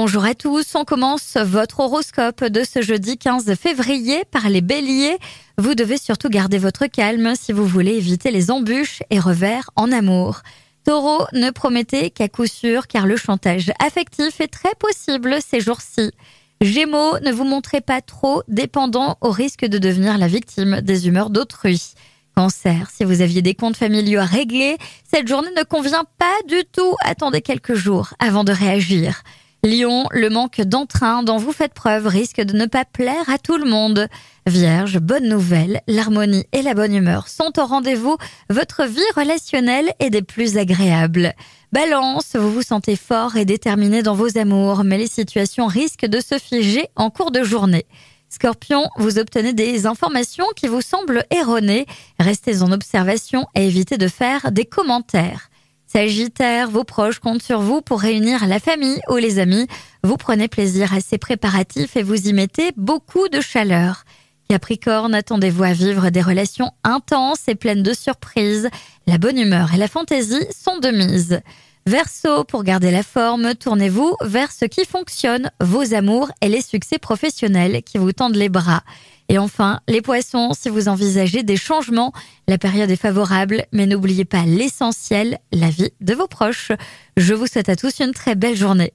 Bonjour à tous, on commence votre horoscope de ce jeudi 15 février par les béliers. Vous devez surtout garder votre calme si vous voulez éviter les embûches et revers en amour. Taureau, ne promettez qu'à coup sûr car le chantage affectif est très possible ces jours-ci. Gémeaux, ne vous montrez pas trop dépendant au risque de devenir la victime des humeurs d'autrui. Cancer, si vous aviez des comptes familiaux à régler, cette journée ne convient pas du tout. Attendez quelques jours avant de réagir. Lion, le manque d'entrain dont vous faites preuve risque de ne pas plaire à tout le monde. Vierge, bonne nouvelle, l'harmonie et la bonne humeur sont au rendez-vous. Votre vie relationnelle est des plus agréables. Balance, vous vous sentez fort et déterminé dans vos amours, mais les situations risquent de se figer en cours de journée. Scorpion, vous obtenez des informations qui vous semblent erronées. Restez en observation et évitez de faire des commentaires. Sagittaire, vos proches comptent sur vous pour réunir la famille ou les amis. Vous prenez plaisir à ces préparatifs et vous y mettez beaucoup de chaleur. Capricorne, attendez-vous à vivre des relations intenses et pleines de surprises. La bonne humeur et la fantaisie sont de mise. Verseau, pour garder la forme, tournez-vous vers ce qui fonctionne, vos amours et les succès professionnels qui vous tendent les bras. Et enfin, les poissons, si vous envisagez des changements, la période est favorable, mais n'oubliez pas l'essentiel, la vie de vos proches. Je vous souhaite à tous une très belle journée.